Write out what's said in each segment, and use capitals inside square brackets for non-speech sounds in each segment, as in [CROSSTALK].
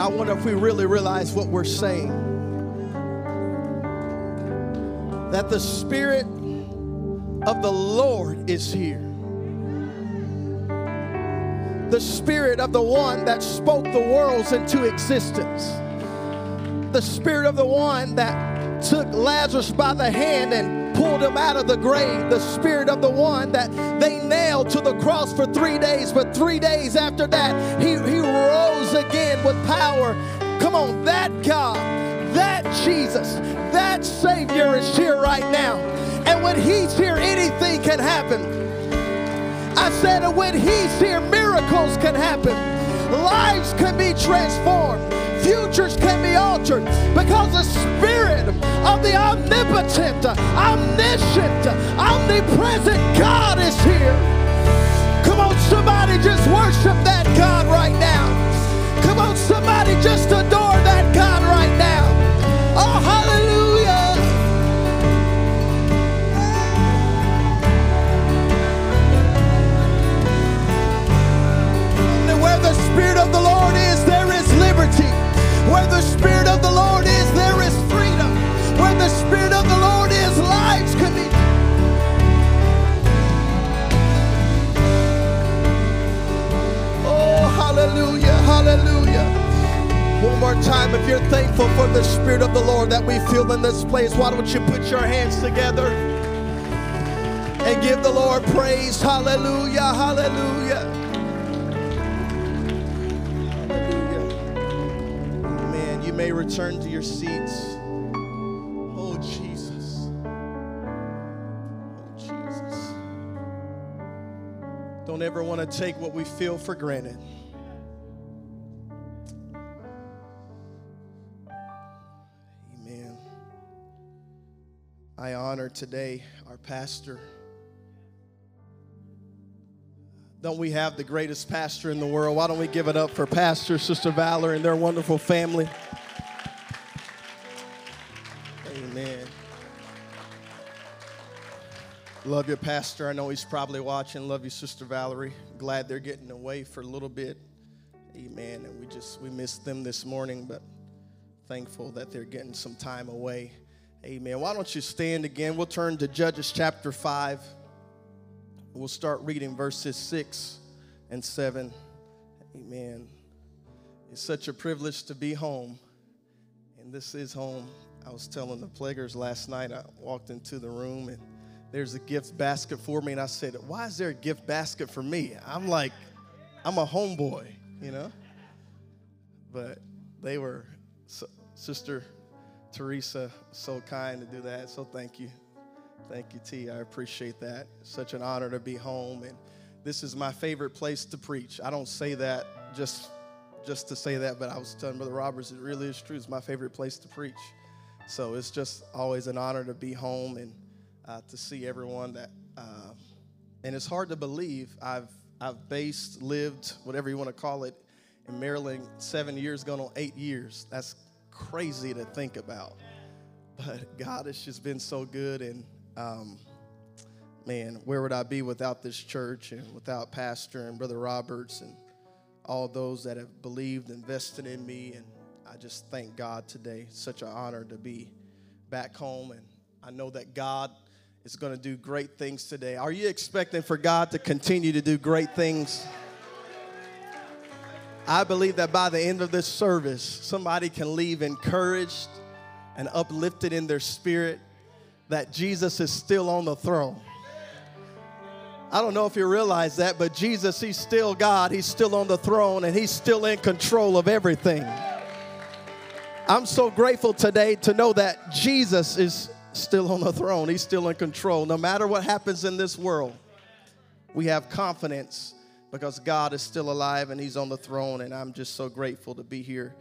I wonder if we really realize what we're saying. That the Spirit of the Lord is here. The Spirit of the one that spoke the worlds into existence. The Spirit of the one that took Lazarus by the hand and pulled him out of the grave. The Spirit of the one that they nailed to the cross for three days, but three days after that, he, he rose again with power. Come on, that God, that Jesus, that Savior is here right now. And when He's here, anything can happen. I said when He's here, miracles can happen, lives can be transformed, futures can be altered because the Spirit of the omnipotent, omniscient, omnipresent God is here. Somebody just worship that God right now. Come on, somebody just adore that God right now. Oh, hallelujah. And where the Spirit of the Lord is That we feel in this place, why don't you put your hands together and give the Lord praise? Hallelujah, hallelujah. Hallelujah. Amen. You may return to your seats. Oh, Jesus. Oh, Jesus. Don't ever want to take what we feel for granted. I honor today our pastor. Don't we have the greatest pastor in the world? Why don't we give it up for Pastor, Sister Valerie, and their wonderful family? Amen. Love your pastor. I know he's probably watching. Love you, Sister Valerie. Glad they're getting away for a little bit. Amen. And we just we missed them this morning, but thankful that they're getting some time away. Amen. Why don't you stand again? We'll turn to Judges chapter 5. We'll start reading verses 6 and 7. Amen. It's such a privilege to be home. And this is home. I was telling the plaguers last night, I walked into the room and there's a gift basket for me. And I said, Why is there a gift basket for me? I'm like, I'm a homeboy, you know? But they were, Sister Teresa, so kind to do that. So thank you. Thank you, T. I appreciate that. Such an honor to be home. And this is my favorite place to preach. I don't say that just just to say that, but I was telling Brother Roberts, it really is true. It's my favorite place to preach. So it's just always an honor to be home and uh, to see everyone that. Uh, and it's hard to believe I've I've based, lived, whatever you want to call it, in Maryland seven years, going on eight years. That's crazy to think about. But God has just been so good, and um, man, where would I be without this church and without Pastor and Brother Roberts and all those that have believed, invested in me, and I just thank God today. Such an honor to be back home, and I know that God is going to do great things today. Are you expecting for God to continue to do great things? I believe that by the end of this service, somebody can leave encouraged and uplifted in their spirit that Jesus is still on the throne. I don't know if you realize that, but Jesus, He's still God. He's still on the throne and He's still in control of everything. I'm so grateful today to know that Jesus is still on the throne. He's still in control. No matter what happens in this world, we have confidence because God is still alive and He's on the throne, and I'm just so grateful to be here.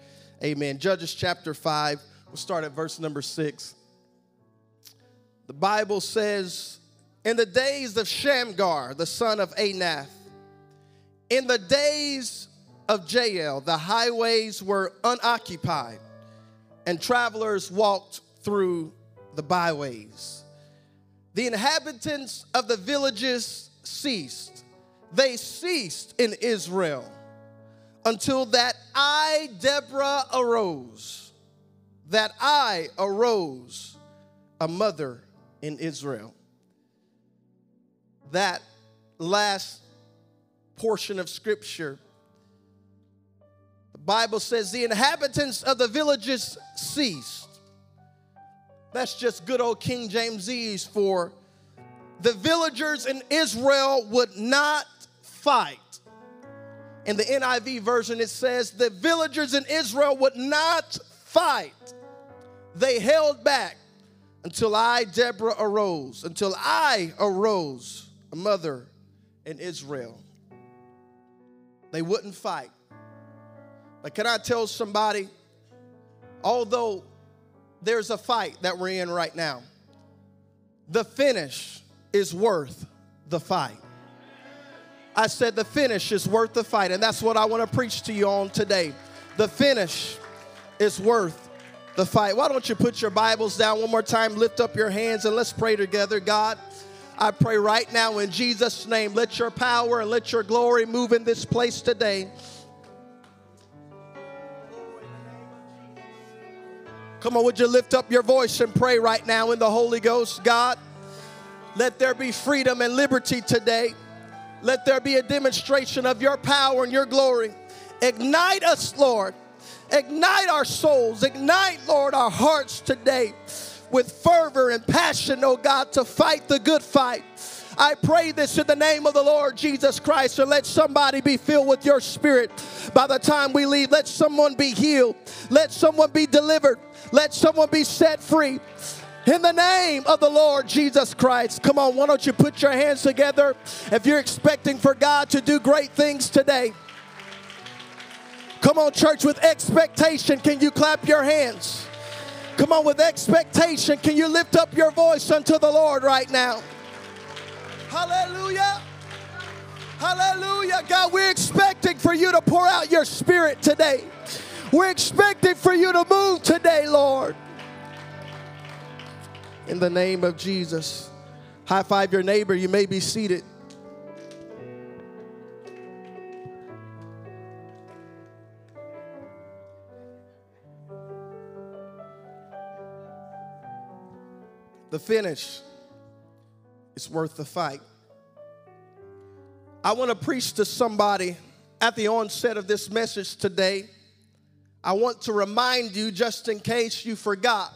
Amen. Judges chapter 5, we'll start at verse number 6. The Bible says, In the days of Shamgar, the son of Anath, in the days of Jael, the highways were unoccupied, and travelers walked through the byways. The inhabitants of the villages ceased. They ceased in Israel until that I, Deborah, arose. That I arose, a mother in Israel. That last portion of scripture, the Bible says, the inhabitants of the villages ceased. That's just good old King James E's for the villagers in Israel would not fight. In the NIV version, it says the villagers in Israel would not fight. They held back until I, Deborah, arose, until I arose, a mother in Israel. They wouldn't fight. But can I tell somebody, although there's a fight that we're in right now, the finish is worth the fight. I said the finish is worth the fight, and that's what I want to preach to you on today. The finish is worth the fight. Why don't you put your Bibles down one more time, lift up your hands, and let's pray together. God, I pray right now in Jesus' name, let your power and let your glory move in this place today. Come on, would you lift up your voice and pray right now in the Holy Ghost? God, let there be freedom and liberty today. Let there be a demonstration of your power and your glory. Ignite us, Lord. Ignite our souls. Ignite, Lord, our hearts today with fervor and passion, oh God, to fight the good fight. I pray this in the name of the Lord Jesus Christ. And let somebody be filled with your spirit by the time we leave. Let someone be healed. Let someone be delivered. Let someone be set free. In the name of the Lord Jesus Christ. Come on, why don't you put your hands together if you're expecting for God to do great things today? Come on, church, with expectation, can you clap your hands? Come on, with expectation, can you lift up your voice unto the Lord right now? Hallelujah. Hallelujah. God, we're expecting for you to pour out your spirit today. We're expecting for you to move today, Lord. In the name of Jesus. High five your neighbor. You may be seated. The finish is worth the fight. I want to preach to somebody at the onset of this message today. I want to remind you, just in case you forgot,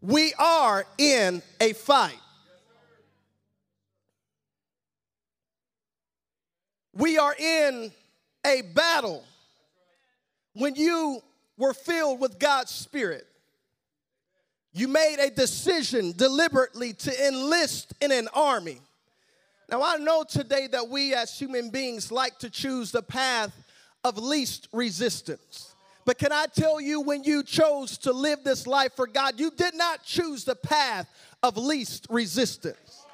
we are in a fight. We are in a battle. When you were filled with God's Spirit, you made a decision deliberately to enlist in an army. Now, I know today that we as human beings like to choose the path of least resistance. But can I tell you, when you chose to live this life for God, you did not choose the path of least resistance.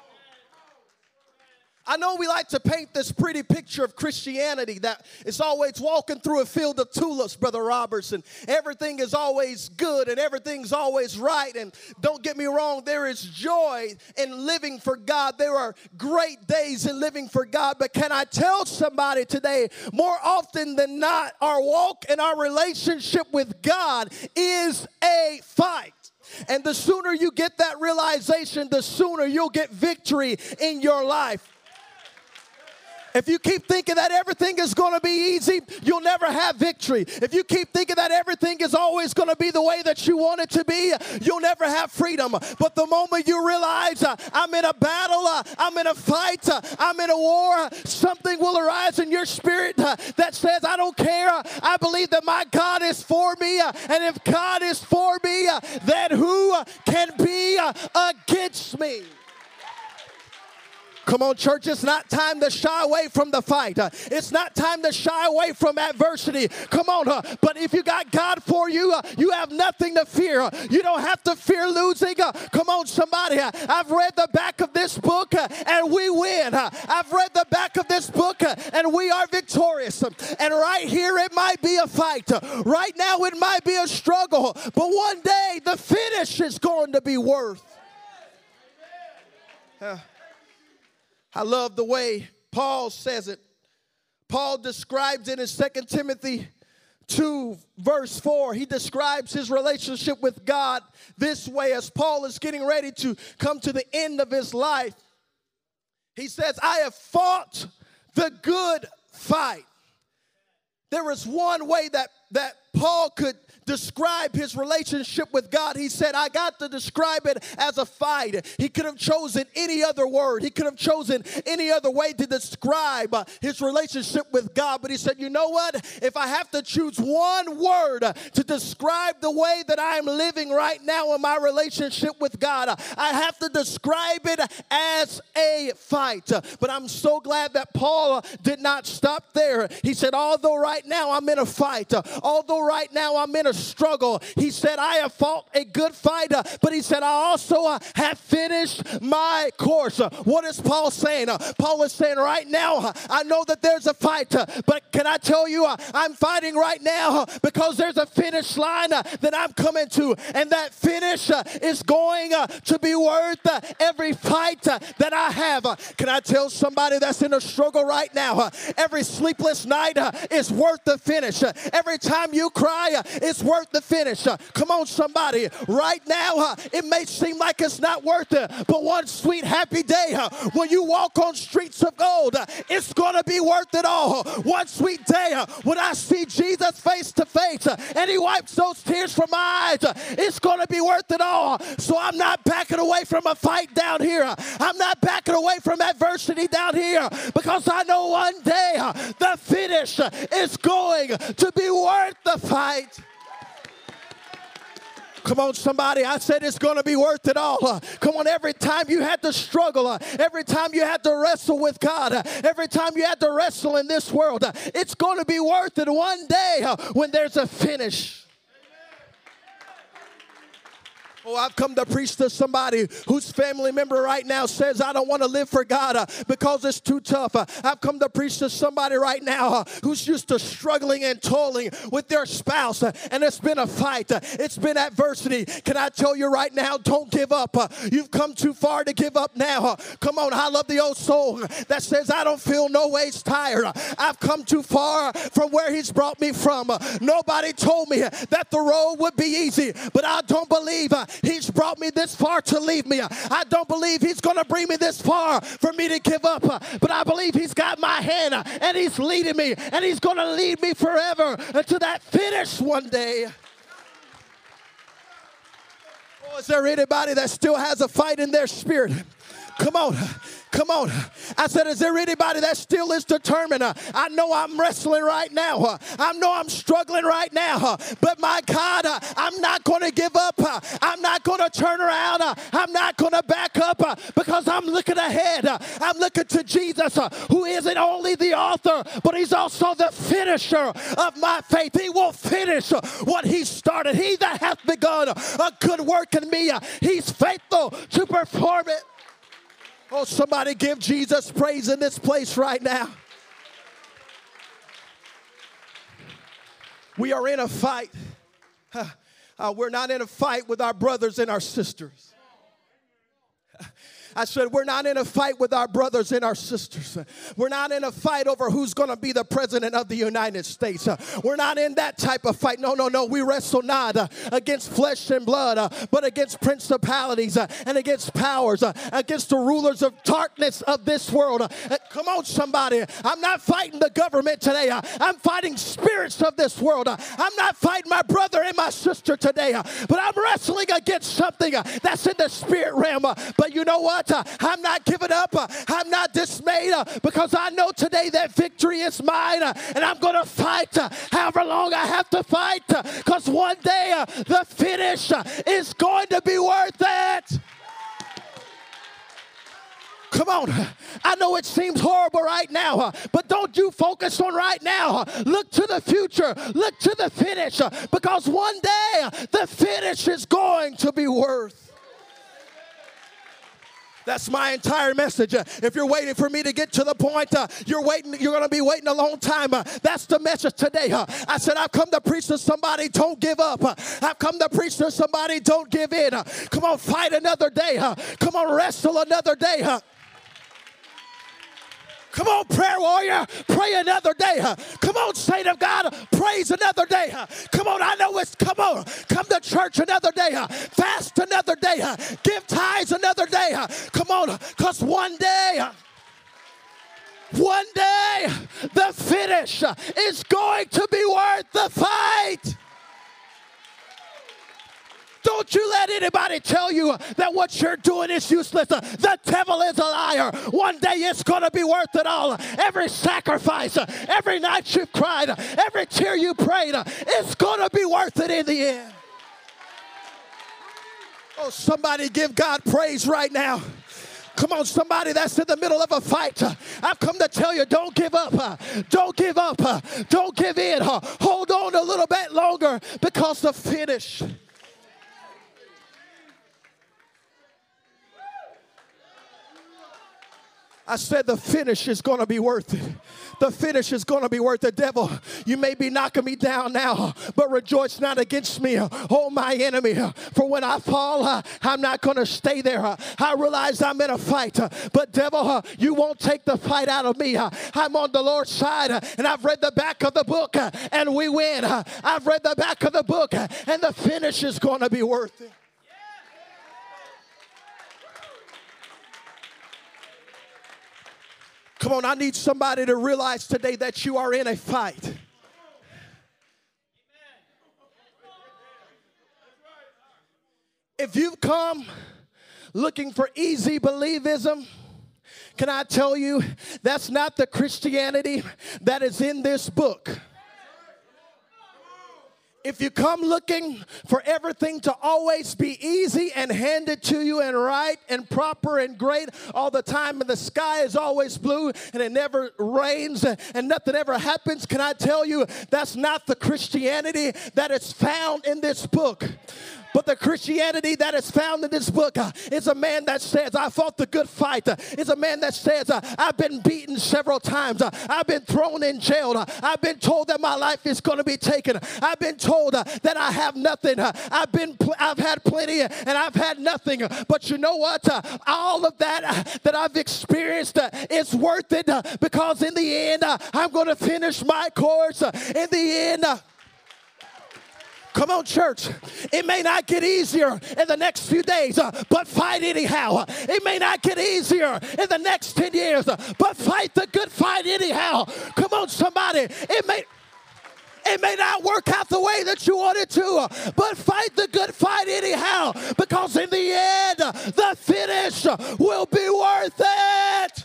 I know we like to paint this pretty picture of Christianity that it's always walking through a field of tulips, Brother Robertson. Everything is always good and everything's always right. And don't get me wrong, there is joy in living for God. There are great days in living for God. But can I tell somebody today, more often than not, our walk and our relationship with God is a fight. And the sooner you get that realization, the sooner you'll get victory in your life. If you keep thinking that everything is going to be easy, you'll never have victory. If you keep thinking that everything is always going to be the way that you want it to be, you'll never have freedom. But the moment you realize uh, I'm in a battle, uh, I'm in a fight, uh, I'm in a war, something will arise in your spirit uh, that says, I don't care. I believe that my God is for me. Uh, and if God is for me, uh, then who can be against me? Come on, church, it's not time to shy away from the fight. Uh, it's not time to shy away from adversity. Come on, uh, but if you got God for you, uh, you have nothing to fear. Uh, you don't have to fear losing. Uh, come on, somebody. Uh, I've read the back of this book and we win. I've read the back of this book and we are victorious. Um, and right here, it might be a fight. Right now, it might be a struggle. But one day, the finish is going to be worth. I love the way Paul says it. Paul describes it in 2 Timothy 2, verse 4. He describes his relationship with God this way as Paul is getting ready to come to the end of his life. He says, I have fought the good fight. There is one way that, that Paul could describe his relationship with God, he said, I got to describe it as a fight. He could have chosen any other word, he could have chosen any other way to describe uh, his relationship with God. But he said, You know what? If I have to choose one word to describe the way that I am living right now in my relationship with God, uh, I have to describe it as a fight. But I'm so glad that Paul uh, did not stop there. He said, Although right now I'm in a fight, uh, although right now I'm in a struggle. He said, I have fought a good fight, uh, but he said, I also uh, have finished my course. Uh, what is Paul saying? Uh, Paul is saying, right now, uh, I know that there's a fight, uh, but can I tell you, I'm fighting right now because there's a finish line that I'm coming to, and that finish is going to be worth every fight that I have. Can I tell somebody that's in a struggle right now? Every sleepless night is worth the finish. Every time you cry, it's worth the finish. Uh, come on, somebody. Right now, uh, it may seem like it's not worth it, but one sweet, happy day uh, when you walk on streets of gold, it's going to be worth it all. One sweet day when I see Jesus face to face and he wipes those tears from my eyes, it's going to be worth it all. So I'm not backing away from a fight down here. I'm not backing away from adversity down here because I know one day the finish is going to be worth the fight. Come on, somebody. I said it's going to be worth it all. Come on, every time you had to struggle, every time you had to wrestle with God, every time you had to wrestle in this world, it's going to be worth it one day when there's a finish. Oh, I've come to preach to somebody whose family member right now says, I don't want to live for God uh, because it's too tough. Uh, I've come to preach to somebody right now uh, who's used to struggling and toiling with their spouse, uh, and it's been a fight, uh, it's been adversity. Can I tell you right now, don't give up. Uh, you've come too far to give up now. come on, I love the old song that says, I don't feel no ways tired. I've come too far from where He's brought me from. nobody told me that the road would be easy, but I don't believe He's brought me this far to leave me. I don't believe He's going to bring me this far for me to give up, but I believe He's got my hand and He's leading me and He's going to lead me forever to that finish one day. Oh, is there anybody that still has a fight in their spirit? Come on. Come on. I said, is there anybody that still is determined? I know I'm wrestling right now. I know I'm struggling right now. But my God, I'm not going to give up. I'm not going to turn around. I'm not going to back up because I'm looking ahead. I'm looking to Jesus, who isn't only the author, but he's also the finisher of my faith. He will finish what he started. He that hath begun a good work in me, he's faithful to perform it. Oh, somebody give Jesus praise in this place right now. We are in a fight. Uh, we're not in a fight with our brothers and our sisters. I said, We're not in a fight with our brothers and our sisters. We're not in a fight over who's going to be the president of the United States. We're not in that type of fight. No, no, no. We wrestle not uh, against flesh and blood, uh, but against principalities uh, and against powers, uh, against the rulers of darkness of this world. Uh, come on, somebody. I'm not fighting the government today. Uh, I'm fighting spirits of this world. I'm not fighting my brother and my sister today, but I'm wrestling against something that's in the spirit realm. But you know what? Uh, I'm not giving up. Uh, I'm not dismayed uh, because I know today that victory is mine uh, and I'm going to fight uh, however long I have to fight uh, because one day the finish is going to be worth it. Come on. I know it seems horrible right now, but don't you focus on right now. Look to the future. Look to the finish because one day the finish is going to be worth that's my entire message. If you're waiting for me to get to the point, uh, you're waiting. You're going to be waiting a long time. Uh, that's the message today. I said I've come to preach to somebody. Don't give up. I've come to preach to somebody. Don't give in. Come on, fight another day. Come on, wrestle another day. Come on, prayer warrior, pray another day. Come on, saint of God, praise another day. Come on, I know it's come on. Come to church another day. Fast another day. Give tithes another day. Come on, because one day, one day, the finish is going to be worth the fight. Don't you let anybody tell you that what you're doing is useless. The devil is a liar. One day it's going to be worth it all. Every sacrifice, every night you've cried, every tear you prayed, it's going to be worth it in the end. Oh, somebody give God praise right now. Come on, somebody that's in the middle of a fight. I've come to tell you don't give up. Don't give up. Don't give in. Hold on a little bit longer because the finish I said the finish is going to be worth it. The finish is going to be worth it. Devil, you may be knocking me down now, but rejoice not against me, oh my enemy. For when I fall, uh, I'm not going to stay there. I realize I'm in a fight, uh, but devil, uh, you won't take the fight out of me. I'm on the Lord's side, and I've read the back of the book, and we win. I've read the back of the book, and the finish is going to be worth it. Come on, I need somebody to realize today that you are in a fight. If you've come looking for easy believism, can I tell you that's not the Christianity that is in this book if you come looking for everything to always be easy and handed to you and right and proper and great all the time, and the sky is always blue and it never rains and nothing ever happens, can I tell you that's not the Christianity that is found in this book? But the Christianity that is found in this book uh, is a man that says, I fought the good fight. Uh, is a man that says, uh, I've been beaten several times. Uh, I've been thrown in jail. Uh, I've been told that my life is going to be taken. I've been told uh, that I have nothing. I've been, I've had plenty and I've had nothing. But you know what? all of that that I've experienced is worth it because in the end, I'm going to finish my course. in the end, Come on, church. It may not get easier in the next few days, uh, but fight anyhow. It may not get easier in the next 10 years, uh, but fight the good fight anyhow. Come on, somebody. It may. It may not work out the way that you want it to, uh, but fight the good fight anyhow, because in the end, the finish will be worth it.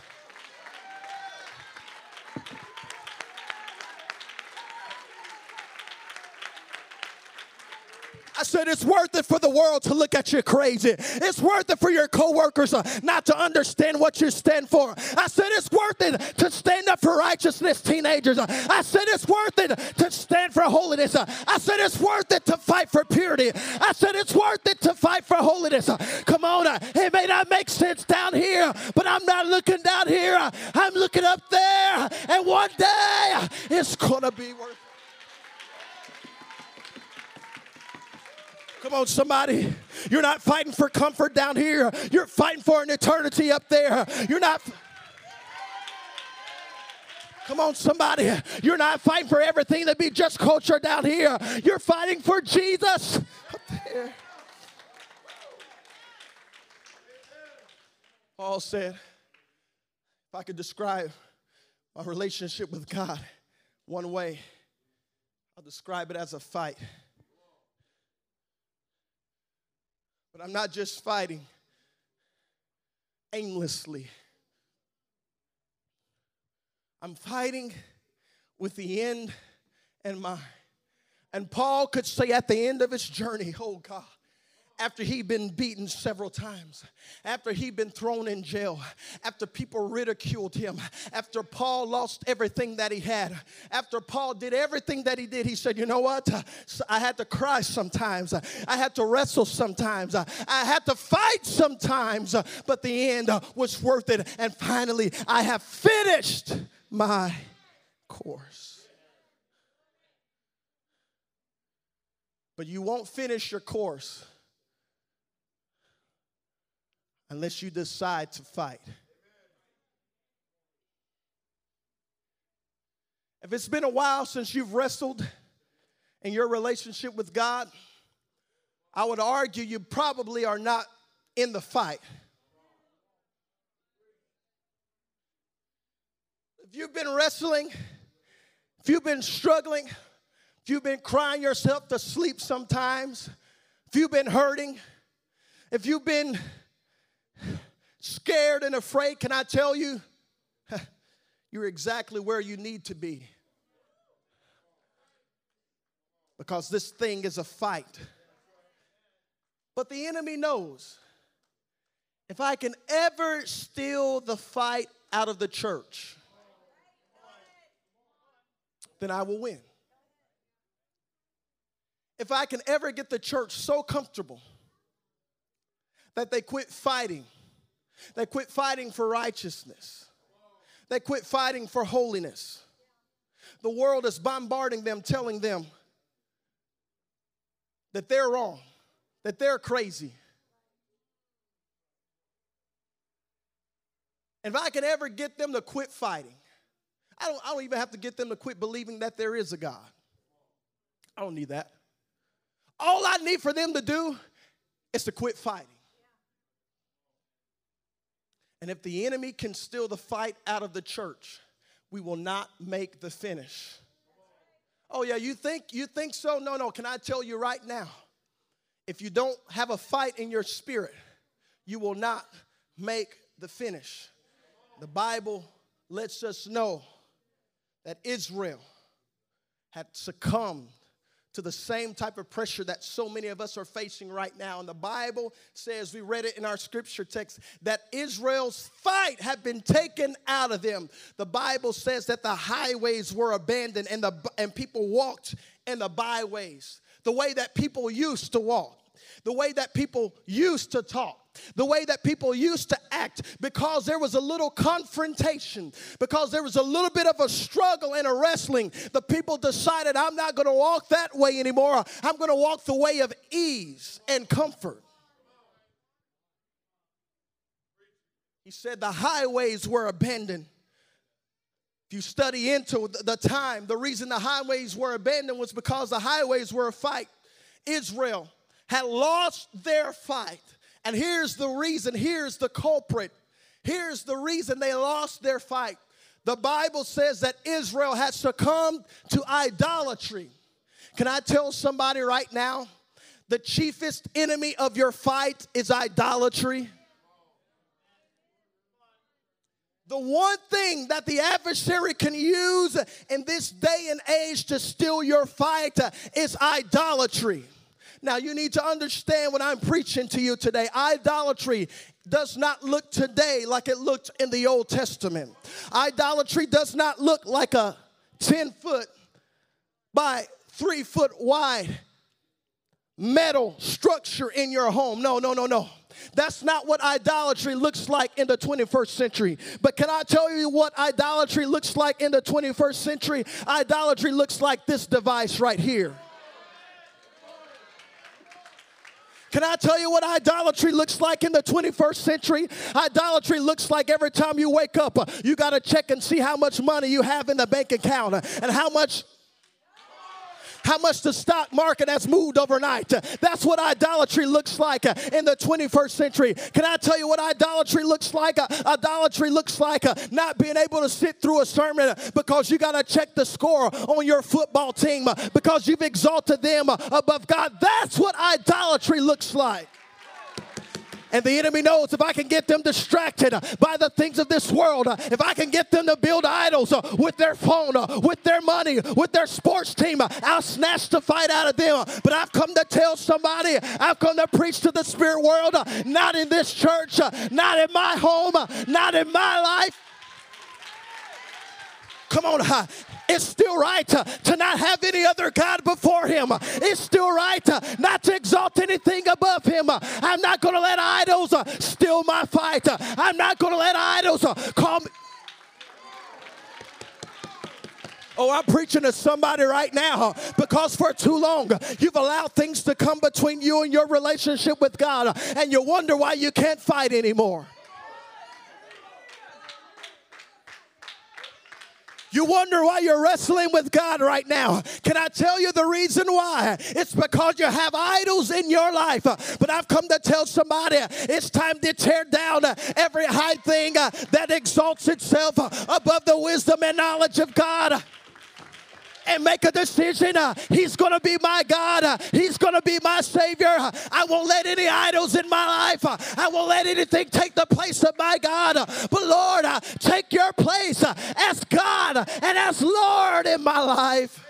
I said it's worth it for the world to look at you crazy. It's worth it for your coworkers uh, not to understand what you stand for. I said it's worth it to stand up for righteousness, teenagers. Uh, I said it's worth it to stand for holiness. Uh, I said it's worth it to fight for purity. I said it's worth it to fight for holiness. Come on, it may not make sense down here, but I'm not looking down here. I'm looking up there, and one day it's gonna be worth it. Come on, somebody. You're not fighting for comfort down here. You're fighting for an eternity up there. You're not. Come on, somebody. You're not fighting for everything to be just culture down here. You're fighting for Jesus up there. Paul said, if I could describe my relationship with God one way, I'll describe it as a fight. But I'm not just fighting aimlessly. I'm fighting with the end in mind. And Paul could say at the end of his journey, oh God, after he'd been beaten several times, after he'd been thrown in jail, after people ridiculed him, after Paul lost everything that he had, after Paul did everything that he did, he said, You know what? I had to cry sometimes, I had to wrestle sometimes, I had to fight sometimes, but the end was worth it. And finally, I have finished my course. But you won't finish your course unless you decide to fight. If it's been a while since you've wrestled in your relationship with God, I would argue you probably are not in the fight. If you've been wrestling, if you've been struggling, if you've been crying yourself to sleep sometimes, if you've been hurting, if you've been scared and afraid, can I tell you? [LAUGHS] You're exactly where you need to be. Because this thing is a fight. But the enemy knows if I can ever steal the fight out of the church, then I will win. If I can ever get the church so comfortable that they quit fighting they quit fighting for righteousness. They quit fighting for holiness. The world is bombarding them, telling them that they're wrong, that they're crazy. And if I can ever get them to quit fighting, I don't, I don't even have to get them to quit believing that there is a God. I don't need that. All I need for them to do is to quit fighting. And if the enemy can steal the fight out of the church, we will not make the finish. Oh yeah, you think you think so? No, no. Can I tell you right now? If you don't have a fight in your spirit, you will not make the finish. The Bible lets us know that Israel had succumbed to the same type of pressure that so many of us are facing right now. And the Bible says, we read it in our scripture text, that Israel's fight had been taken out of them. The Bible says that the highways were abandoned and, the, and people walked in the byways, the way that people used to walk, the way that people used to talk the way that people used to act because there was a little confrontation, because there was a little bit of a struggle and a wrestling. The people decided, I'm not going to walk that way anymore. I'm going to walk the way of ease and comfort. He said the highways were abandoned. If you study into the time, the reason the highways were abandoned was because the highways were a fight. Israel had lost their fight. And here's the reason, here's the culprit. Here's the reason they lost their fight. The Bible says that Israel had succumbed to idolatry. Can I tell somebody right now? The chiefest enemy of your fight is idolatry. The one thing that the adversary can use in this day and age to steal your fight is idolatry. Now, you need to understand what I'm preaching to you today. Idolatry does not look today like it looked in the Old Testament. Idolatry does not look like a 10 foot by 3 foot wide metal structure in your home. No, no, no, no. That's not what idolatry looks like in the 21st century. But can I tell you what idolatry looks like in the 21st century? Idolatry looks like this device right here. Can I tell you what idolatry looks like in the 21st century? Idolatry looks like every time you wake up, you got to check and see how much money you have in the bank account and how much how much the stock market has moved overnight. That's what idolatry looks like in the 21st century. Can I tell you what idolatry looks like? Idolatry looks like not being able to sit through a sermon because you got to check the score on your football team because you've exalted them above God. That's what idolatry looks like. And the enemy knows if I can get them distracted by the things of this world, if I can get them to build idols with their phone, with their money, with their sports team, I'll snatch the fight out of them. But I've come to tell somebody, I've come to preach to the spirit world, not in this church, not in my home, not in my life. Come on, it's still right to, to not have any other God before Him. It's still right to, not to exalt anything above Him. I'm not going to let idols uh, steal my fight. I'm not going to let idols uh, call me. Oh, I'm preaching to somebody right now because for too long you've allowed things to come between you and your relationship with God, and you wonder why you can't fight anymore. You wonder why you're wrestling with God right now. Can I tell you the reason why? It's because you have idols in your life. But I've come to tell somebody it's time to tear down every high thing that exalts itself above the wisdom and knowledge of God and make a decision. Uh, he's going to be my God. Uh, he's going to be my Savior. Uh, I won't let any idols in my life. I won't let anything take the place of my God. But Lord, take your place as God and as Lord in my life.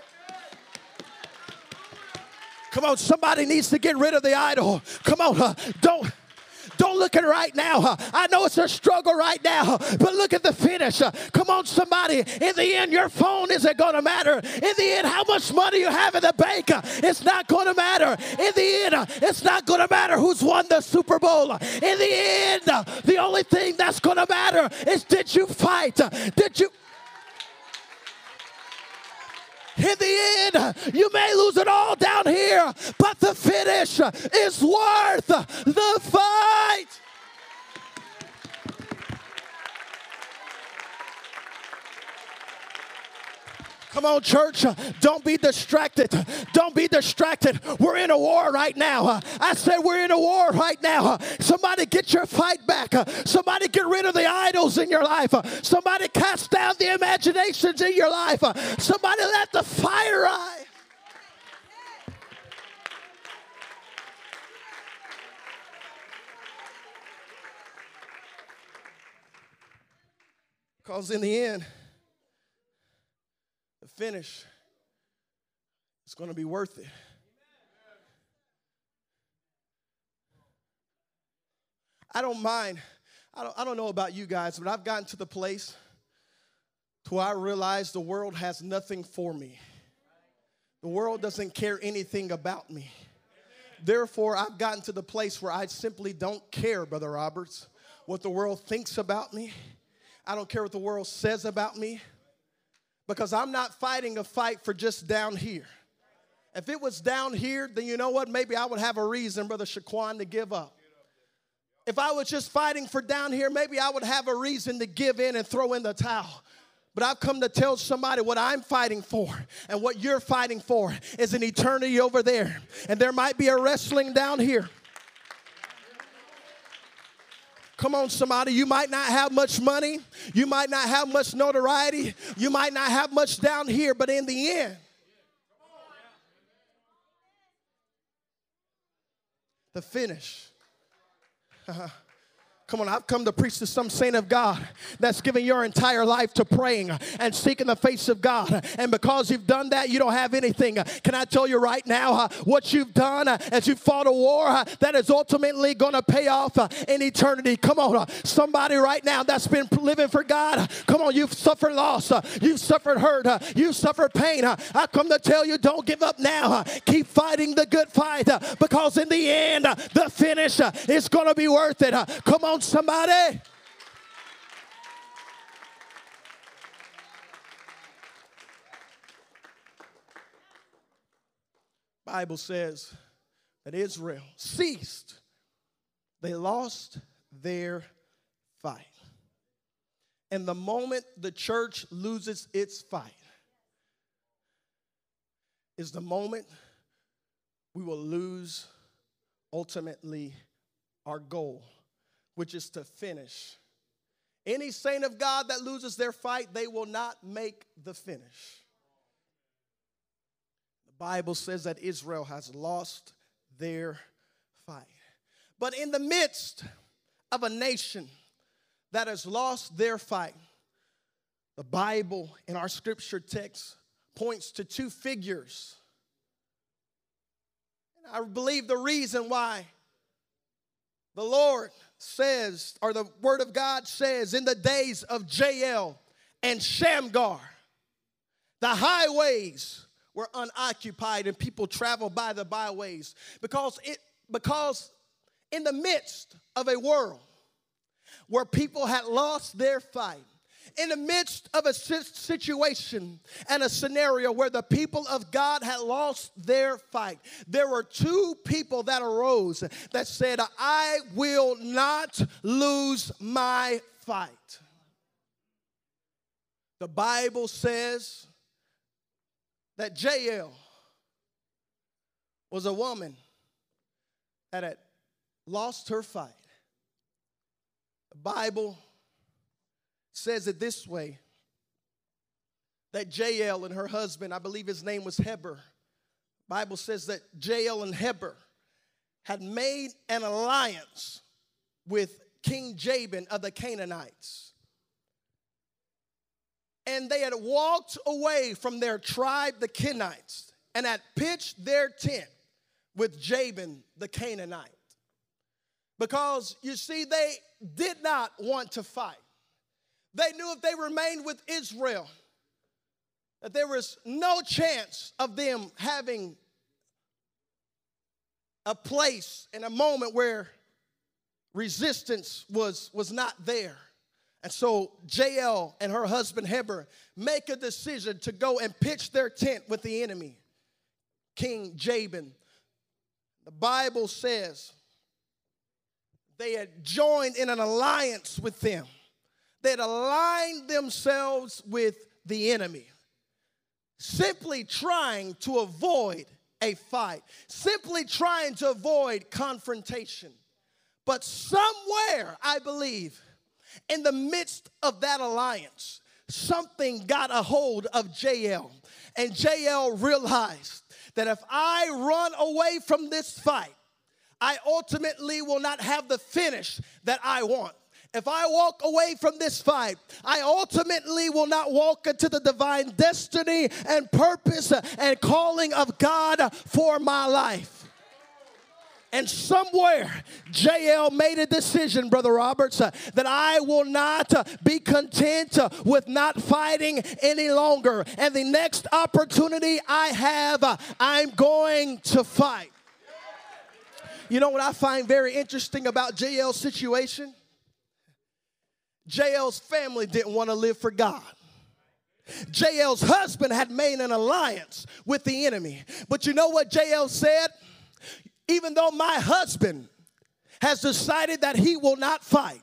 Come on, somebody needs to get rid of the idol. Come on, don't don't look at right now. I know it's a struggle right now, but look at the finish. Come on, somebody. In the end, your phone isn't going to matter. In the end, how much money you have in the bank, it's not going to matter. In the end, it's not going to matter who's won the Super Bowl. In the end, the only thing that's going to matter is did you fight? Did you in the end, you may lose it all down here, but the finish is worth the fight. Come on, church. Don't be distracted. Don't be distracted. We're in a war right now. I said we're in a war right now. Somebody get your fight back. Somebody get rid of the idols in your life. Somebody cast down the imaginations in your life. Somebody let the fire rise. Because in the end, finish, it's going to be worth it. I don't mind. I don't, I don't know about you guys, but I've gotten to the place to where I realize the world has nothing for me. The world doesn't care anything about me. Therefore, I've gotten to the place where I simply don't care, Brother Roberts, what the world thinks about me. I don't care what the world says about me because I'm not fighting a fight for just down here. If it was down here, then you know what? Maybe I would have a reason, Brother Shaquan, to give up. If I was just fighting for down here, maybe I would have a reason to give in and throw in the towel. But I've come to tell somebody what I'm fighting for and what you're fighting for is an eternity over there. And there might be a wrestling down here. Come on, somebody. You might not have much money. You might not have much notoriety. You might not have much down here, but in the end, the finish. [LAUGHS] Uh-huh, Come on, I've come to preach to some saint of God that's given your entire life to praying and seeking the face of God. And because you've done that, you don't have anything. Can I tell you right now uh, what you've done uh, as you fought a war uh, that is ultimately going to pay off uh, in eternity? Come on, uh, somebody right now that's been living for God. Uh, come on, you've suffered loss, you've suffered hurt, you've suffered pain. I come to tell you, don't give up now. Keep fighting the good fight because in the end, the finish is going to be worth it. Come on, somebody? Bible says that Israel ceased. They lost their fight. And the moment the church loses its fight is the moment we will lose ultimately our goal which is to finish. Any saint of God that loses their fight, they will not make the finish. The Bible says that Israel has lost their fight. But in the midst of a nation that has lost their fight, the Bible in our scripture text points to two figures. And I believe the reason why the Lord says, or the Word of God says, in the days of Jael and Shamgar, the highways were unoccupied and people traveled by the byways because it because in the midst of a world where people had lost their fight in the midst of a situation and a scenario where the people of God had lost their fight, there were two people that arose that said, I will not lose my fight. The Bible says that Jael was a woman that had lost her fight. The Bible says it this way that Jael and her husband, I believe his name was Heber, Bible says that Jael and Heber had made an alliance with King Jabin of the Canaanites. And they had walked away from their tribe, the Kenites, and had pitched their tent with Jabin the Canaanite. Because you see, they did not want to fight. They knew if they remained with Israel, that there was no chance of them having a place and a moment where resistance was, was not there. And so Jael and her husband Heber make a decision to go and pitch their tent with the enemy, King Jabin. The Bible says they had joined in an alliance with them that aligned themselves with the enemy, simply trying to avoid a fight, simply trying to avoid confrontation. But somewhere, I believe, in the midst of that alliance, something got a hold of Jael. And Jael realized that if I run away from this fight, I ultimately will not have the finish that I want. If I walk away from this fight, I ultimately will not walk into the divine destiny and purpose and calling of God for my life. And somewhere, Jael made a decision, Brother Roberts, uh, that I will not uh, be content uh, with not fighting any longer. And the next opportunity I have, I'm going to fight. You know what I find very interesting about Jael's situation? Jael's family didn't want to live for God. Jael's husband had made an alliance with the enemy. But you know what Jael said? Even though my husband has decided that he will not fight,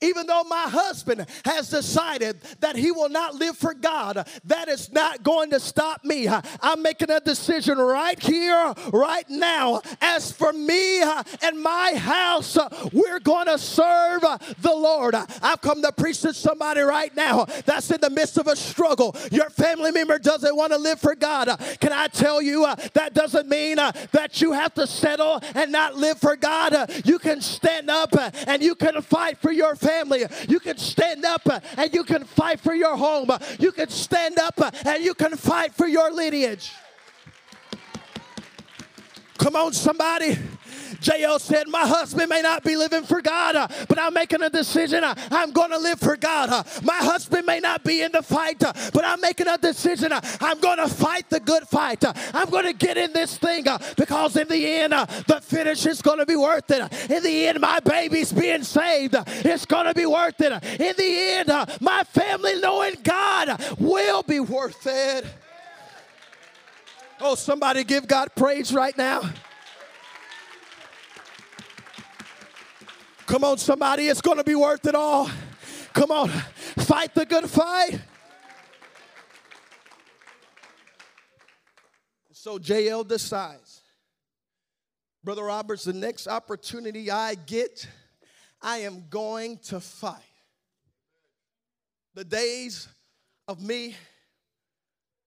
even though my husband has decided that he will not live for God, that is not going to stop me. I'm making a decision right here, right now. As for me and my house, we're going to serve the Lord. I've come to preach to somebody right now that's in the midst of a struggle. Your family member doesn't want to live for God. Can I tell you uh, that doesn't mean uh, that you have to settle and not live for God? You can stand up and you can fight for your family. You can stand up uh, and you can fight for your home. You can stand up uh, and you can fight for your lineage. Come on, somebody. Jael said, My husband may not be living for God, uh, but I'm making a decision. Uh, I'm going to live for God. Uh, my husband may not be in the fight, uh, but I'm making a decision. Uh, I'm going to fight the good fight. Uh. I'm going to get in this thing because in the end, the finish is going to be worth it. In the end, my baby's being saved. It's going to be worth it. In the end, my family knowing God will be worth it. Oh, somebody give God praise right now. Come on, somebody, it's going to be worth it all. Come on, fight the good fight. So Jael decides, Brother Roberts, the next opportunity I get, I am going to fight. The days of me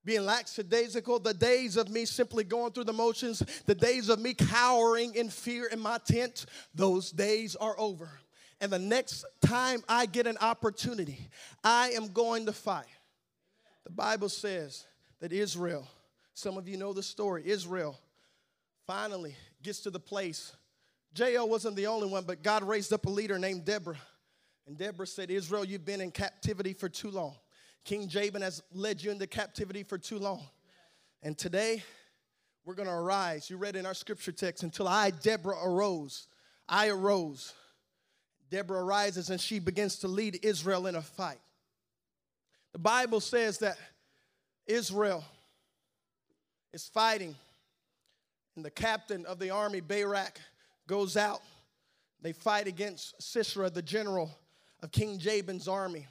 being lackadaisical, the days of me simply going through the motions, the days of me cowering in fear in my tent, those days are over. And the next time I get an opportunity, I am going to fight. The Bible says that Israel, some of you know the story, Israel finally gets to the place. Jael wasn't the only one, but God raised up a leader named Deborah. And Deborah said, Israel, you've been in captivity for too long. King Jabin has led you into captivity for too long. And today, we're going to arise. You read in our scripture text, until I, Deborah, arose. I arose. Deborah arises and she begins to lead Israel in a fight. The Bible says that Israel is fighting, and the captain of the army, Barak, goes out. They fight against Sisera, the general of King Jabin's army.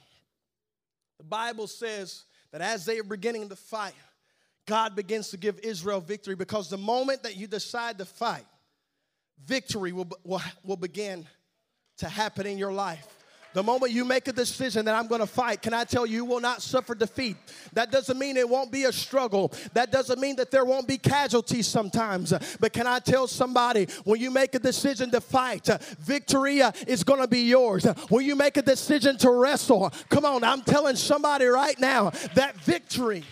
The Bible says that as they are beginning to fight, God begins to give Israel victory because the moment that you decide to fight, victory will, will, will begin to happen in your life. The moment you make a decision that I'm going to fight, can I tell you, you will not suffer defeat. That doesn't mean it won't be a struggle. That doesn't mean that there won't be casualties sometimes. But can I tell somebody, when you make a decision to fight, victory uh, is going to be yours. When you make a decision to wrestle, come on, I'm telling somebody right now that victory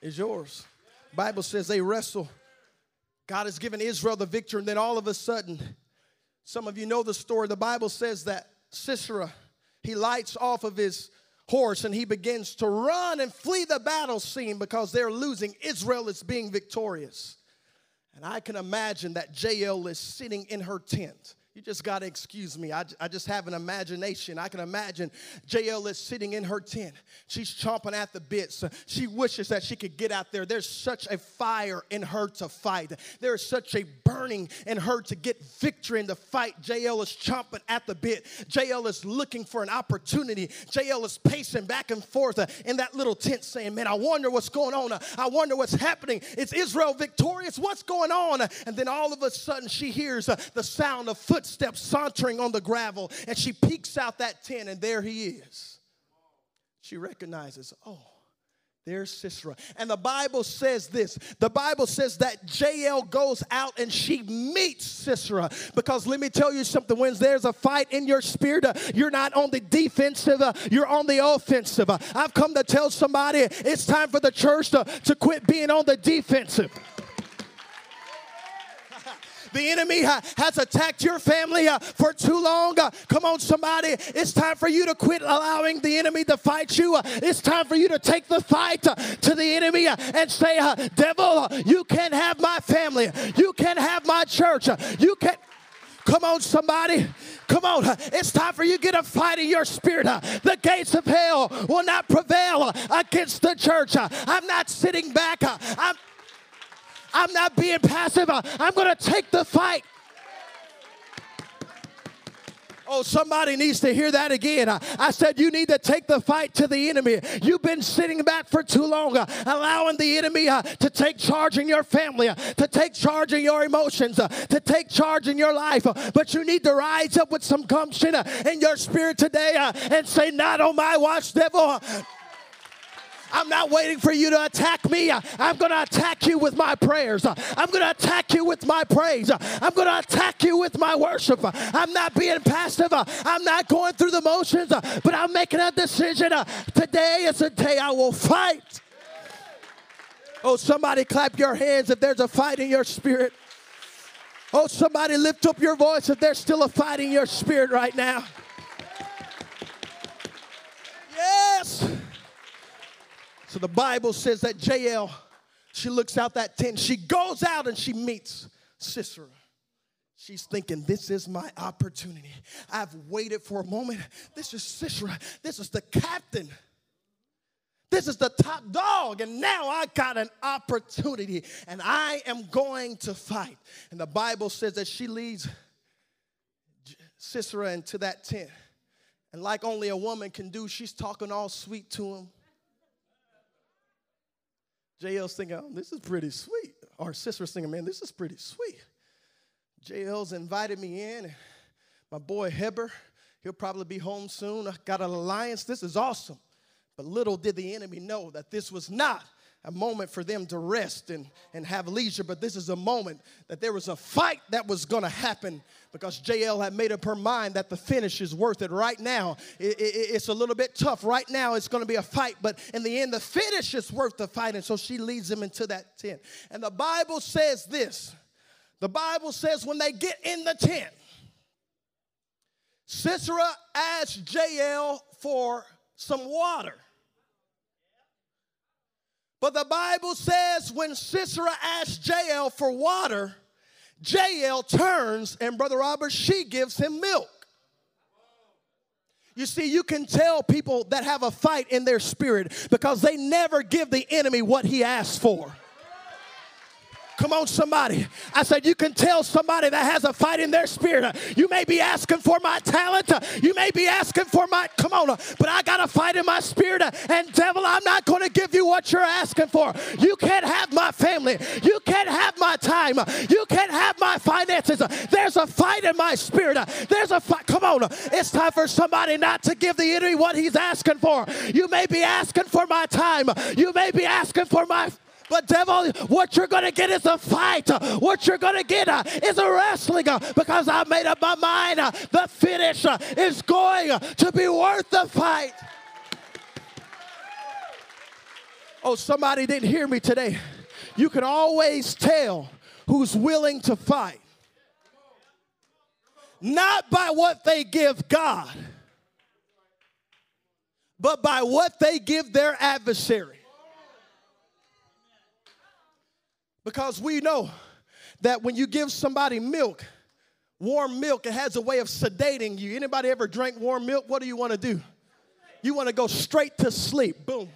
is yours. Bible says they wrestle. God has given Israel the victory, and then all of a sudden, some of you know the story. The Bible says that Sisera, he lights off of his horse and he begins to run and flee the battle scene because they're losing. Israel is being victorious. And I can imagine that Jael is sitting in her tent you just got to excuse me. I, I just have an imagination. I can imagine Jael is sitting in her tent. She's chomping at the bits. She wishes that she could get out there. There's such a fire in her to fight. There is such a burning in her to get victory in the fight. Jael is chomping at the bit. Jael is looking for an opportunity. Jael is pacing back and forth in that little tent saying, Man, I wonder what's going on. I wonder what's happening. Is Israel victorious? What's going on? And then all of a sudden she hears the sound of footsteps footsteps sauntering on the gravel, and she peeks out that tent, and there he is. She recognizes, oh, there's Sisera. And the Bible says this the Bible says that Jael goes out and she meets Sisera. Because let me tell you something when there's a fight in your spirit, uh, you're not on the defensive, uh, you're on the offensive. Uh, I've come to tell somebody it's time for the church to, to quit being on the defensive. The enemy has attacked your family uh, for too long. Uh, come on, somebody. It's time for you to quit allowing the enemy to fight you. Uh, it's time for you to take the fight uh, to the enemy uh, and say, uh, Devil, you can't have my family. You can't have my church. You can't. Come on, somebody. Come on. It's time for you to get a fight in your spirit. The gates of hell will not prevail against the church. I'm not sitting back. I'm I'm not being passive. I'm going to take the fight. Oh, somebody needs to hear that again. I, said, You need to take the fight to the enemy. You've been sitting back for too long, uh, allowing the enemy uh, to take charge in your family, uh, to take charge in your emotions, to take charge in your life. But you need to rise up with some gumption in your spirit today and say, Not on my watch, devil. I'm not waiting for you to attack me. I'm going to attack you with my prayers. I'm going to attack you with my praise. I'm going to attack you with my worship. I'm not being passive. I'm not going through the motions, but I'm making a decision. Today is the day I will fight. Oh, somebody clap your hands if there's a fight in your spirit. Oh, somebody lift up your voice if there's still a fight in your spirit right now. Yes. So the Bible says that Jael, she looks out that tent, she goes out and she meets Sisera. She's thinking, This is my opportunity. I've waited for a moment. This is Sisera. This is the captain. This is the top dog, and now I got an opportunity, and I am going to fight. And the Bible says that she leads Sisera into that tent. And like only a woman can do, she's talking all sweet to him. Jael's thinking, oh, this is pretty sweet. Our Sisera's thinking, man, this is pretty sweet. Jael's invited me in. My boy Heber, he'll probably be home soon. I got an alliance. This is awesome. But little did the enemy know that this was not a moment for them to rest and, and have leisure, but this is a moment that there was a fight that was going to happen because Jael had made up her mind that the finish is worth it. Right now, it, it, it's a little bit tough. Right now, it's going to be a fight, but in the end, the finish is worth the fight. And so she leads them into that tent. And the Bible says this the Bible says when they get in the tent, Sisera asked Jael for some water. But the Bible says when Sisera asked Jael for water, Jael turns and Brother Robert, she gives him milk. You see, you can tell people that have a fight in their spirit because they never give the enemy what he asks for. Come on, somebody. I said, you can tell somebody that has a fight in their spirit. You may be asking for my talent. You may be asking for my, come on, but I got a fight in my spirit. And devil, I'm not going to give you what you're asking for. You can't have my family. You can't have my time. You can't have my finances. There's a fight in my spirit. There's a fight. Come on. It's time for somebody not to give the enemy what he's asking for. You may be asking for my time. You may be asking for my but, devil, what you're going to get is a fight. What you're going to get uh, is a wrestling uh, because I made up my mind. Uh, the finish is going to be worth the fight. Oh, somebody didn't hear me today. You can always tell who's willing to fight, not by what they give God, but by what they give their adversary. Because we know that when you give somebody milk, warm milk, it has a way of sedating you. Anybody ever drank warm milk? What do you want to do? You want to go straight to sleep. Boom.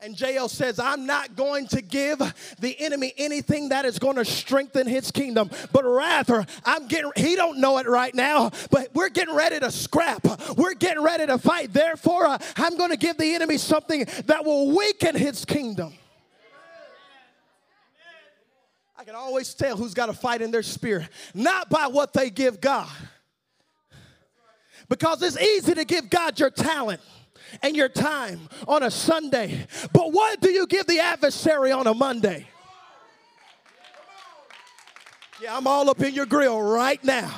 And Jael says, I'm not going to give the enemy anything that is going to strengthen his kingdom, but rather I'm getting, he don't know it right now, but we're getting ready to scrap. We're getting ready to fight. Therefore, uh, I'm going to give the enemy something that will weaken his kingdom. I can always tell who's got a fight in their spirit, not by what they give God. Because it's easy to give God your talent and your time on a Sunday, but what do you give the adversary on a Monday? Yeah, I'm all up in your grill right now.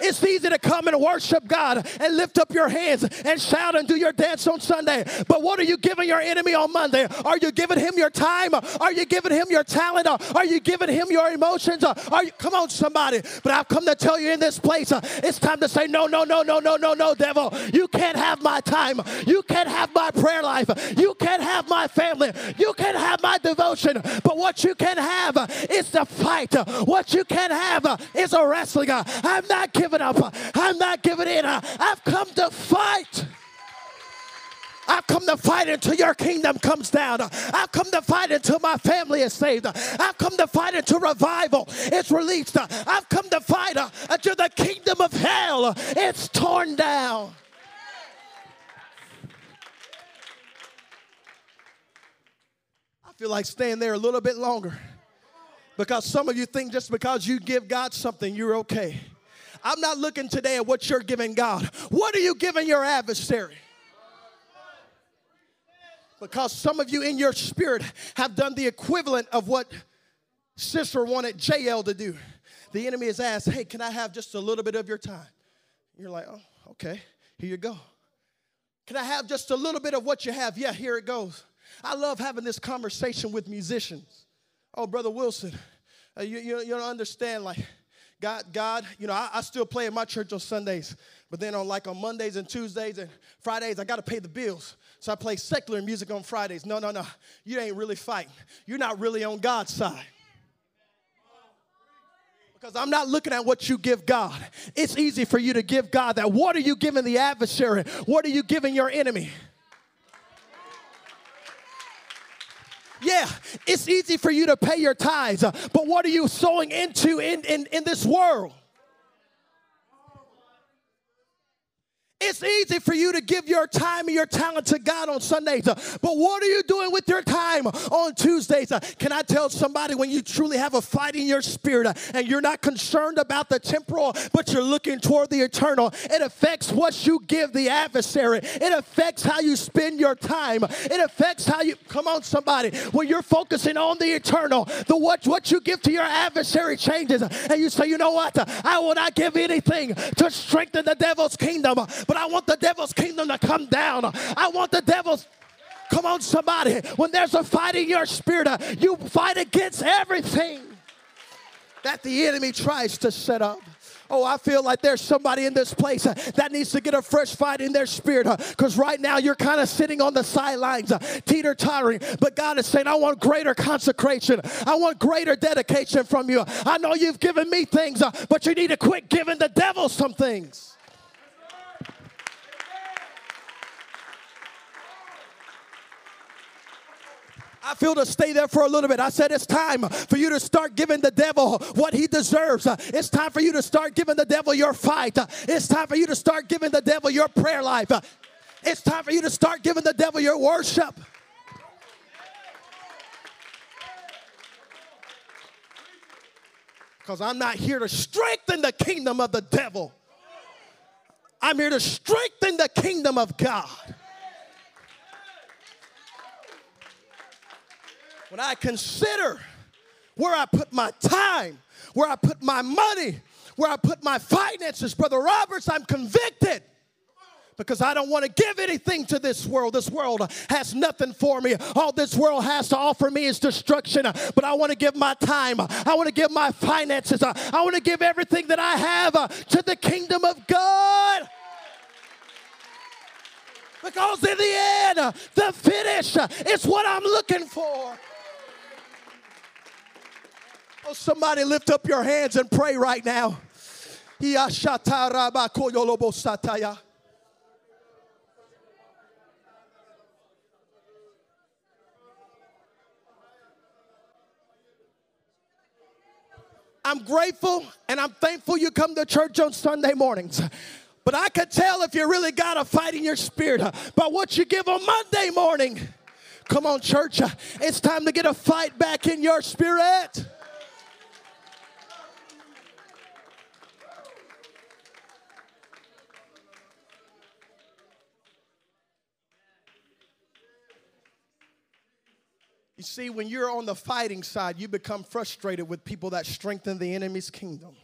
It's easy to come and worship God and lift up your hands and shout and do your dance on Sunday. But what are you giving your enemy on Monday? Are you giving him your time? Are you giving him your talent? Are you giving him your emotions? Are you come on somebody? But I've come to tell you in this place, it's time to say no, no, no, no, no, no, no, devil. You can't have my time. You can't have my prayer life. You can't have my family. You can't have my devotion. But what you can have is the fight. What you can have is a wrestling. I'm not giving up. I'm not giving in. I've come to fight. I've come to fight until your kingdom comes down. I've come to fight until my family is saved. I've come to fight until revival is released. I've come to fight until the kingdom of hell is torn down. I feel like staying there a little bit longer because some of you think just because you give God something, you're okay. I'm not looking today at what you're giving God. What are you giving your adversary? Because some of you in your spirit have done the equivalent of what Sisera wanted Jael to do. The enemy has asked, Hey, can I have just a little bit of your time? You're like, Oh, okay, here you go. Can I have just a little bit of what you have? Yeah, here it goes. I love having this conversation with musicians. Oh, Brother Wilson, uh, you, you, you don't understand, like, God, God, you know, I, I, still play in my church on Sundays, but then on like on Mondays and Tuesdays and Fridays, I got to pay the bills. So I play secular music on Fridays. No, no, no. You ain't really fighting. You're not really on God's side. Because I'm not looking at what you give God. It's easy for you to give God that. What are you giving the adversary? What are you giving your enemy? Yeah, it's easy for you to pay your tithes, uh, but what are you sowing into in, in, in this world? It's easy for you to give your time and your talent to God on Sundays, uh, but what are you doing with your time on Tuesdays? Uh, can I tell somebody when you truly have a fight in your spirit uh, and you're not concerned about the temporal, but you're looking toward the eternal, it affects what you give the adversary. It affects how you spend your time. It affects how you, come on, somebody, when you're focusing on the eternal, the what, what you give to your adversary changes. And you say, you know what? I will not give anything to strengthen the devil's kingdom, but I want the devil's kingdom to come down. I want the devil's Come on, somebody. When there's a fight in your spirit, you fight against everything that the enemy tries to set up. Oh, I feel like there's somebody in this place uh, that needs to get a fresh fight in their spirit because uh, right now you're kind of sitting on the sidelines, uh, teeter tottering. But God is saying, I want greater consecration, I want greater dedication from you. I know you've given me things, uh, but you need to quit giving the devil some things. I feel to stay there for a little bit. I said it's time for you to start giving the devil what he deserves. It's time for you to start giving the devil your fight. It's time for you to start giving the devil your prayer life. It's time for you to start giving the devil your worship. Because I'm not here to strengthen the kingdom of the devil. I'm here to strengthen the kingdom of God. When I consider where I put my time, where I put my money, where I put my finances, Brother Roberts, I'm convicted because I don't want to give anything to this world. This world has nothing for me. All this world has to offer me is destruction. But I want to give my time. I want to give my finances. I want to give everything that I have to the kingdom of God. Because in the end, the finish is what I'm looking for. Oh, somebody lift up your hands and pray right now. I'm grateful and I'm thankful you come to church on Sunday mornings. But I could tell if you really got a fight in your spirit by what you give on Monday morning. Come on, church. It's time to get a fight back in your spirit. You see, when you're on the fighting side, you become frustrated with people that strengthen the enemy's kingdom.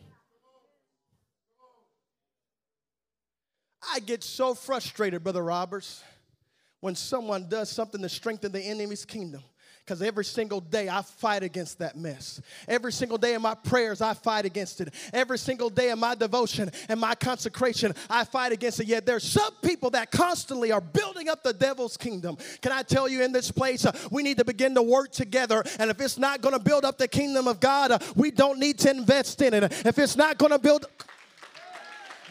I get so frustrated, Brother Roberts, when someone does something to strengthen the enemy's kingdom. Because every single day I fight against that mess. Every single day in my prayers, I fight against it. Every single day in my devotion and my consecration, I fight against it. Yet there's some people that constantly are building up the devil's kingdom. Can I tell you in this place, uh, we need to begin to work together. And if it's not going to build up the kingdom of God, uh, we don't need to invest in it. If it's not going to build,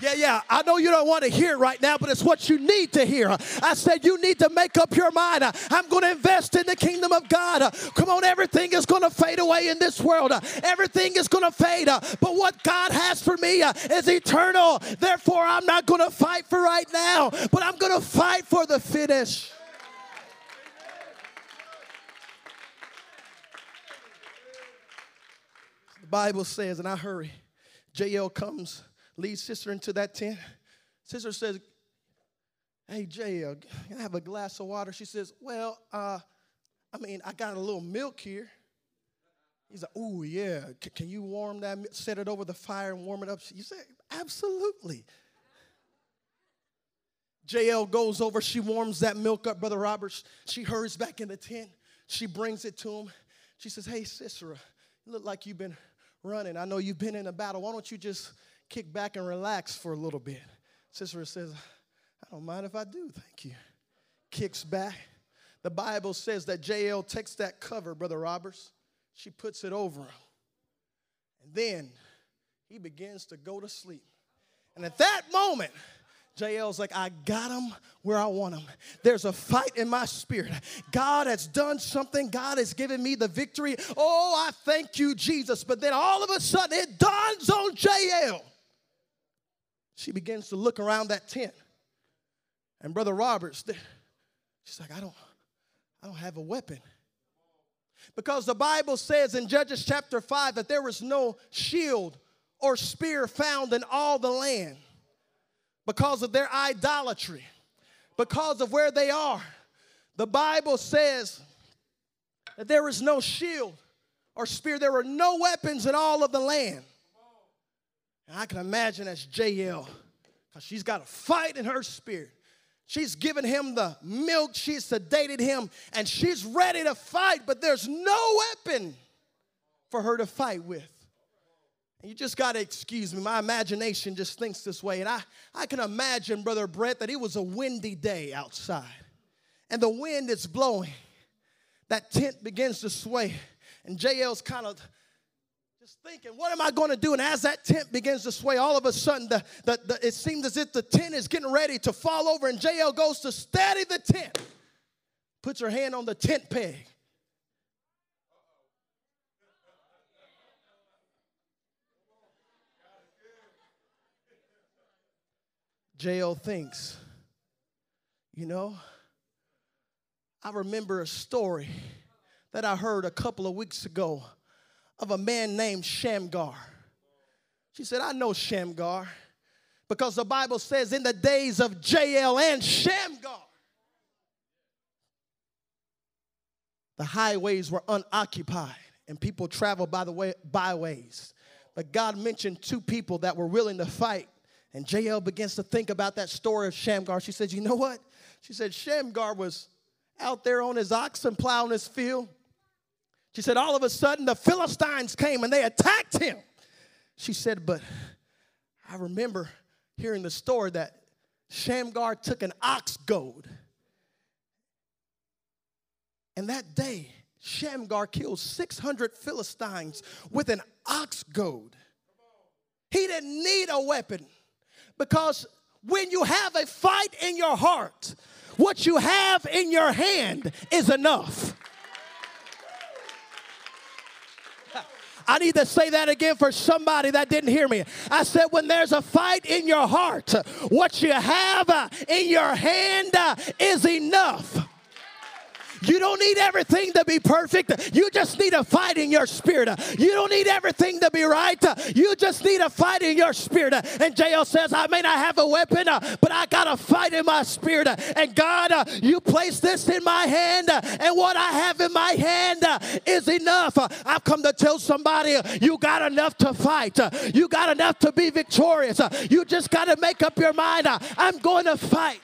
yeah, yeah. I know you don't want to hear it right now, but it's what you need to hear. I said you need to make up your mind. I'm going to invest in the kingdom of God. Come on, everything is going to fade away in this world. Everything is going to fade. But what God has for me is eternal. Therefore, I'm not going to fight for right now, but I'm going to fight for the finish. The Bible says, and I hurry, Jael comes lead Sisera into that tent. Sisera says, Hey, Jay, can I have a glass of water? She says, Well, uh, I mean, I got a little milk here. He's like, Oh, yeah. C- can you warm that, set it over the fire and warm it up? You say, Absolutely. Jael goes over, she warms that milk up, Brother Roberts. She hurries back in the tent. She brings it to him. She says, Hey, Sisera, you look like you've been running. I know you've been in a battle. Why don't you just kick back and relax for a little bit. Sisera says, I don't mind if I do, thank you. Kicks back. The Bible says that Jael takes that cover, Brother Roberts, she puts it over him. And then he begins to go to sleep. And at that moment, Jael's like, I got him where I want him. There's a fight in my spirit. God has done something. God has given me the victory. Oh, I thank you, Jesus. But then all of a sudden, it dawns on Jael she begins to look around that tent And Brother Roberts, she's like, I don't, I don't have a weapon. Because the Bible says in Judges chapter 5 that there was no shield or spear found in all the land because of their idolatry, because of where they are. The Bible says that there is no shield or spear, there were no weapons in all of the land. And I can imagine that's Jael, because she's got a fight in her spirit. She's given him the milk, she's sedated him, and she's ready to fight, but there's no weapon for her to fight with. And you just got to excuse me. My imagination just thinks this way. And I, I can imagine, Brother Brett, that it was a windy day outside. And the wind is blowing. That tent begins to sway. And Jael's kind of thinking, what am I going to do? And as that tent begins to sway, all of a sudden, the, the, the, it seems as if the tent is getting ready to fall over. And Jael goes to steady the tent, puts her hand on the tent peg. Jael thinks, you know, I remember a story that I heard a couple of weeks ago of a man named Shamgar. She said, I know Shamgar because the Bible says in the days of Jael and Shamgar, the highways were unoccupied and people traveled by the way, byways. But God mentioned two people that were willing to fight and Jael begins to think about that story of Shamgar. She said, You know what? She said, Shamgar was out there on his oxen plowing his field. She said, All of a sudden, the Philistines came and they attacked him. She said, But I remember hearing the story that Shamgar took an ox goad. And that day, Shamgar killed 600 Philistines with an ox goad. He didn't need a weapon. Because when you have a fight in your heart, what you have in your hand is enough. I need to say that again for somebody that didn't hear me. I said, when there's a fight in your heart, what you have uh, in your hand uh, is enough. You don't need everything to be perfect. You just need a fight in your spirit. You don't need everything to be right. You just need a fight in your spirit. And Jael says, I may not have a weapon, but I got a fight in my spirit. And God, you place this in my hand, and what I have in my hand is enough. I've come to tell somebody you got enough to fight. You got enough to be victorious. You just got to make up your mind. I'm going to fight.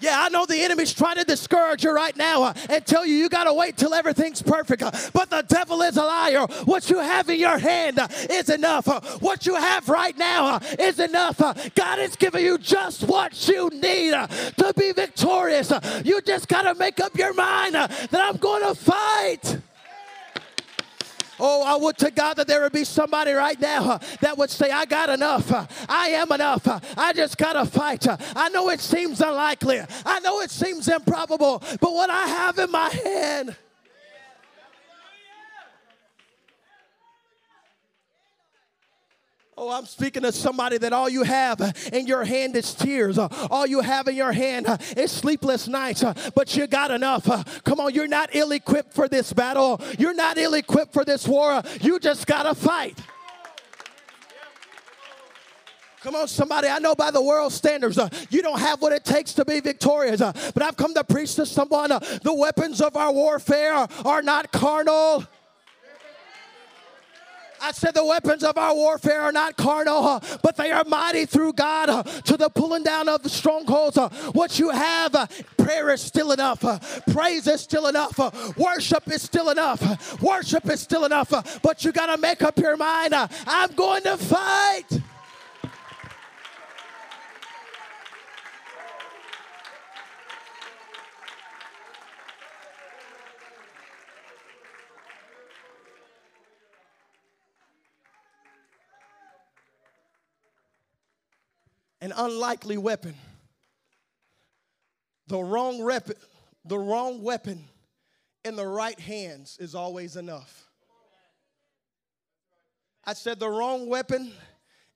Yeah, I know the enemy's trying to discourage you right now uh, and tell you you got to wait till everything's perfect. Uh, but the devil is a liar. What you have in your hand uh, is enough. Uh, what you have right now uh, is enough. Uh, God is giving you just what you need to be victorious. you just got to make up your mind that I'm going to fight. Oh, I would to God that there would be somebody right now that would say, I got enough. I am enough. I just got to fight. I know it seems unlikely. I know it seems improbable, but what I have in my hand. Oh, I'm speaking to somebody that all you have in your hand is tears. All you have in your hand is sleepless nights, but you got enough. Come on, you're not ill equipped for this battle. You're not ill equipped for this war. You just got to fight. Come on, somebody. I know by the world standards, uh, you don't have what it takes to be victorious. Uh, but I've come to preach to someone uh, the weapons of our warfare are not carnal I said the weapons of our warfare are not carnal, but they are mighty through God to the pulling down of the strongholds. What you have, uh, prayer is still enough. Praise is still enough. Worship is still enough. Worship is still enough. But you got to make up your mind. I'm going to fight. An unlikely weapon. The wrong, rep- the wrong weapon in the right hands is always enough. I said the wrong weapon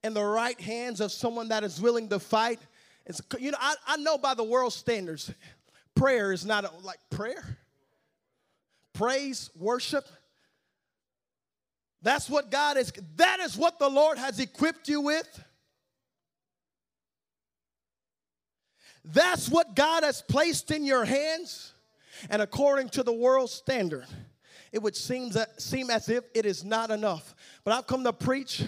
in the right hands of someone that is willing to fight It's, you know, I, I know by the world standards, prayer is not a, like prayer, praise, worship. That's what God is, that is what the Lord has equipped you with. That's what God has placed in your hands. And according to the world standard, it would seem, that, seem as if it is not enough. But I've come to preach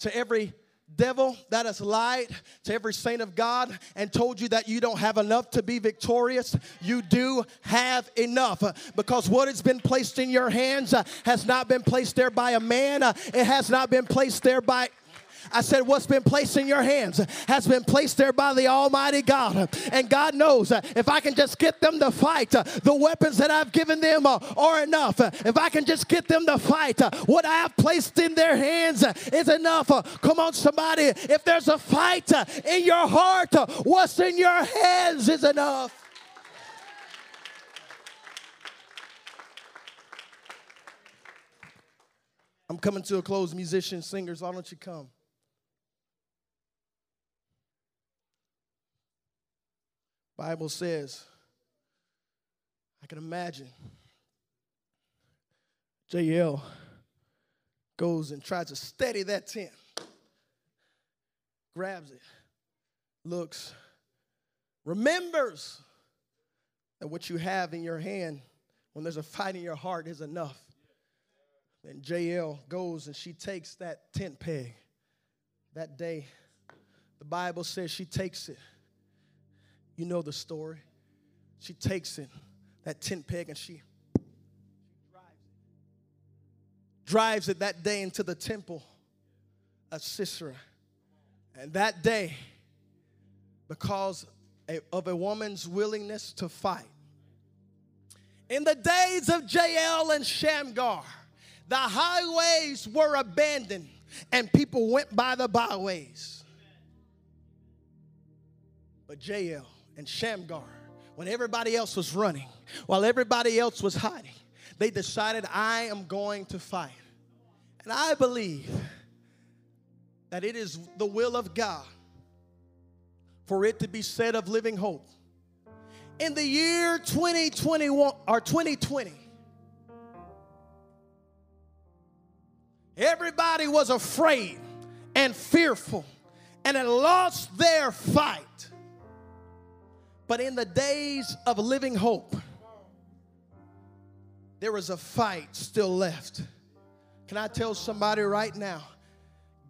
to every devil that has lied to every saint of God and told you that you don't have enough to be victorious, you do have enough because what has been placed in your hands uh, has not been placed there by a man, uh, it has not been placed there by I said, What's been placed in your hands has been placed there by the Almighty God. And God knows if I can just get them to fight, the weapons that I've given them are enough. If I can just get them to fight, what I have placed in their hands is enough. Come on, somebody. If there's a fight in your heart, what's in your hands is enough. I'm coming to a close, musicians, singers. Why don't you come? Bible says, I can imagine Jael goes and tries to steady that tent, grabs it, looks, remembers that what you have in your hand when there's a fight in your heart is enough. Then Jael goes and she takes that tent peg that day. The Bible says she takes it you know the story. She takes it, that tent peg, and she drives it that day into the temple of Sisera. And that day, because of a woman's willingness to fight, in the days of Jael and Shamgar, the highways were abandoned and people went by the byways. But Jael and Shamgar, when everybody else was running, while everybody else was hiding, they decided, I am going to fight. And I believe that it is the will of God for it to be said of living hope. In the year 2021 or 2020, everybody was afraid and fearful and had lost their fight. But in the days of living hope, there is a fight still left. Can I tell somebody right now?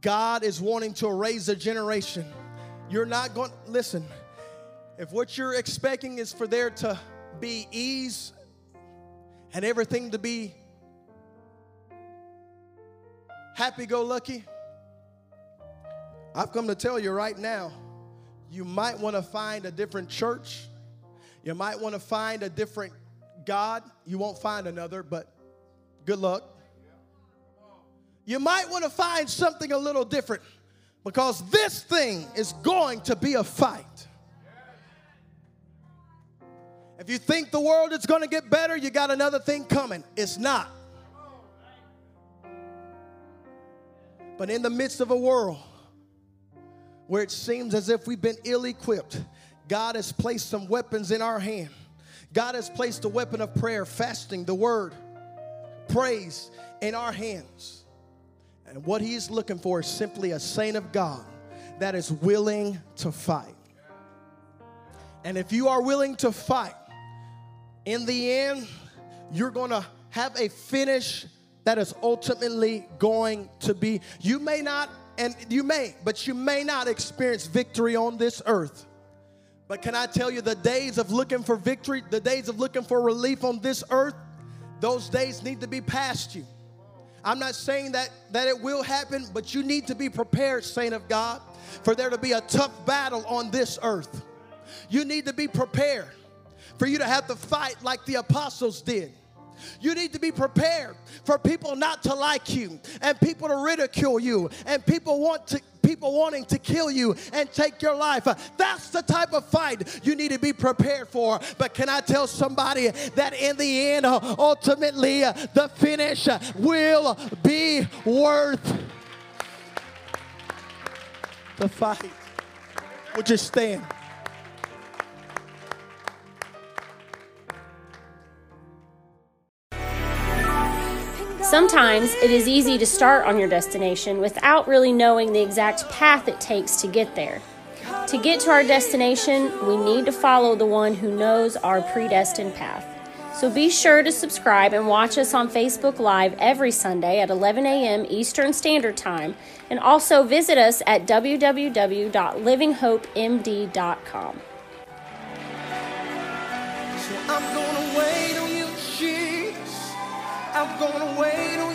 God is wanting to raise a generation. You're not going, listen, if what you're expecting is for there to be ease and everything to be happy go lucky, I've come to tell you right now you might want to find a different church. You might want to find a different God. You won't find another, but good luck. You might want to find something a little different because this thing is going to be a fight. If you think the world is going to get better, you got another thing coming. It's not. But in the midst of a world where it seems as if we've been ill equipped, God has placed some weapons in our hand. God has placed a weapon of prayer, fasting, the word, praise in our hands. And what He is looking for is simply a saint of God that is willing to fight. And if you are willing to fight, in the end, you're going to have a finish that is ultimately going to be. You may not and you may, but you may not experience victory on this earth. But can I tell you, the days of looking for victory, the days of looking for relief on this earth, those days need to be past you. I'm not saying that, that it will happen, but you need to be prepared, saint of God, for there to be a tough battle on this earth. You need to be prepared for you to have to fight like the apostles did. You need to be prepared for people not to like you and people to ridicule you and people want to people wanting to kill you and take your life. That's the type of fight you need to be prepared for. But can I tell somebody that in the end, ultimately, the finish will be worth the fight? Would you stand? Sometimes it is easy to start on your destination without really knowing the exact path it takes to get there. To get to our destination, we need to follow the one who knows our predestined path. So be sure to subscribe and watch us on Facebook Live every Sunday at 11 a.m. Eastern Standard Time, and also visit us at www.livinghopemd.com. So I'm gonna wait